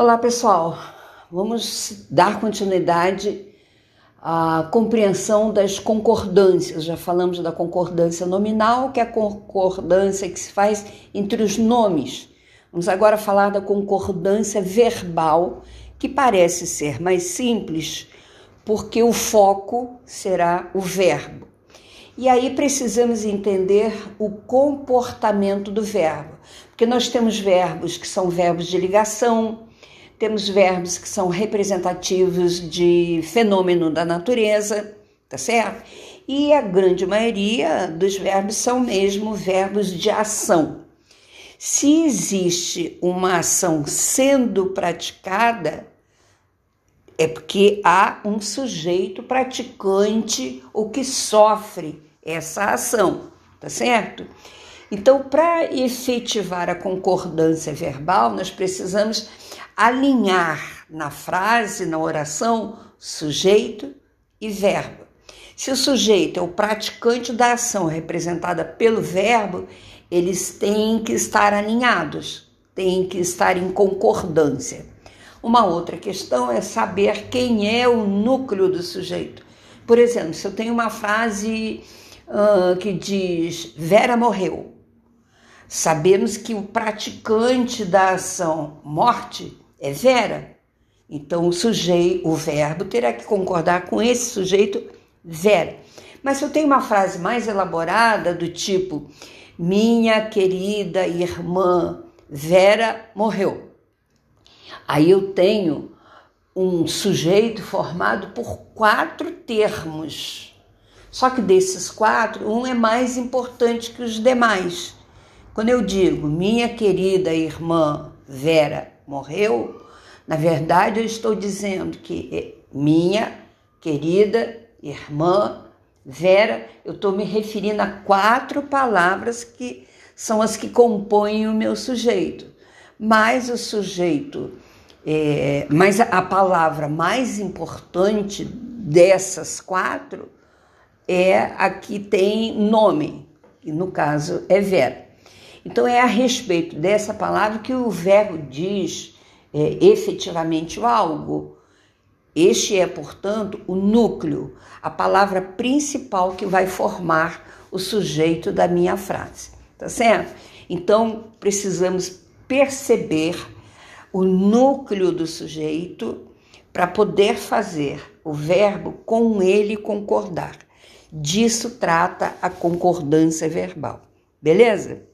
Olá, pessoal. Vamos dar continuidade à compreensão das concordâncias. Já falamos da concordância nominal, que é a concordância que se faz entre os nomes. Vamos agora falar da concordância verbal, que parece ser mais simples, porque o foco será o verbo. E aí precisamos entender o comportamento do verbo, porque nós temos verbos que são verbos de ligação, temos verbos que são representativos de fenômeno da natureza, tá certo? E a grande maioria dos verbos são mesmo verbos de ação. Se existe uma ação sendo praticada, é porque há um sujeito praticante ou que sofre essa ação, tá certo? Então, para efetivar a concordância verbal, nós precisamos alinhar na frase, na oração, sujeito e verbo. Se o sujeito é o praticante da ação representada pelo verbo, eles têm que estar alinhados, têm que estar em concordância. Uma outra questão é saber quem é o núcleo do sujeito. Por exemplo, se eu tenho uma frase uh, que diz Vera morreu, sabemos que o praticante da ação morte é Vera. Então o sujeito, o verbo terá que concordar com esse sujeito Vera. Mas se eu tenho uma frase mais elaborada do tipo minha querida irmã Vera morreu. Aí eu tenho um sujeito formado por quatro termos. Só que desses quatro, um é mais importante que os demais. Quando eu digo minha querida irmã Vera morreu, na verdade eu estou dizendo que é minha querida irmã Vera, eu estou me referindo a quatro palavras que são as que compõem o meu sujeito. Mas o sujeito, é, mas a palavra mais importante dessas quatro é a que tem nome, que no caso é Vera. Então é a respeito dessa palavra que o verbo diz é, efetivamente algo. Este é, portanto, o núcleo, a palavra principal que vai formar o sujeito da minha frase, tá certo? Então precisamos perceber o núcleo do sujeito para poder fazer o verbo com ele concordar. Disso trata a concordância verbal. Beleza?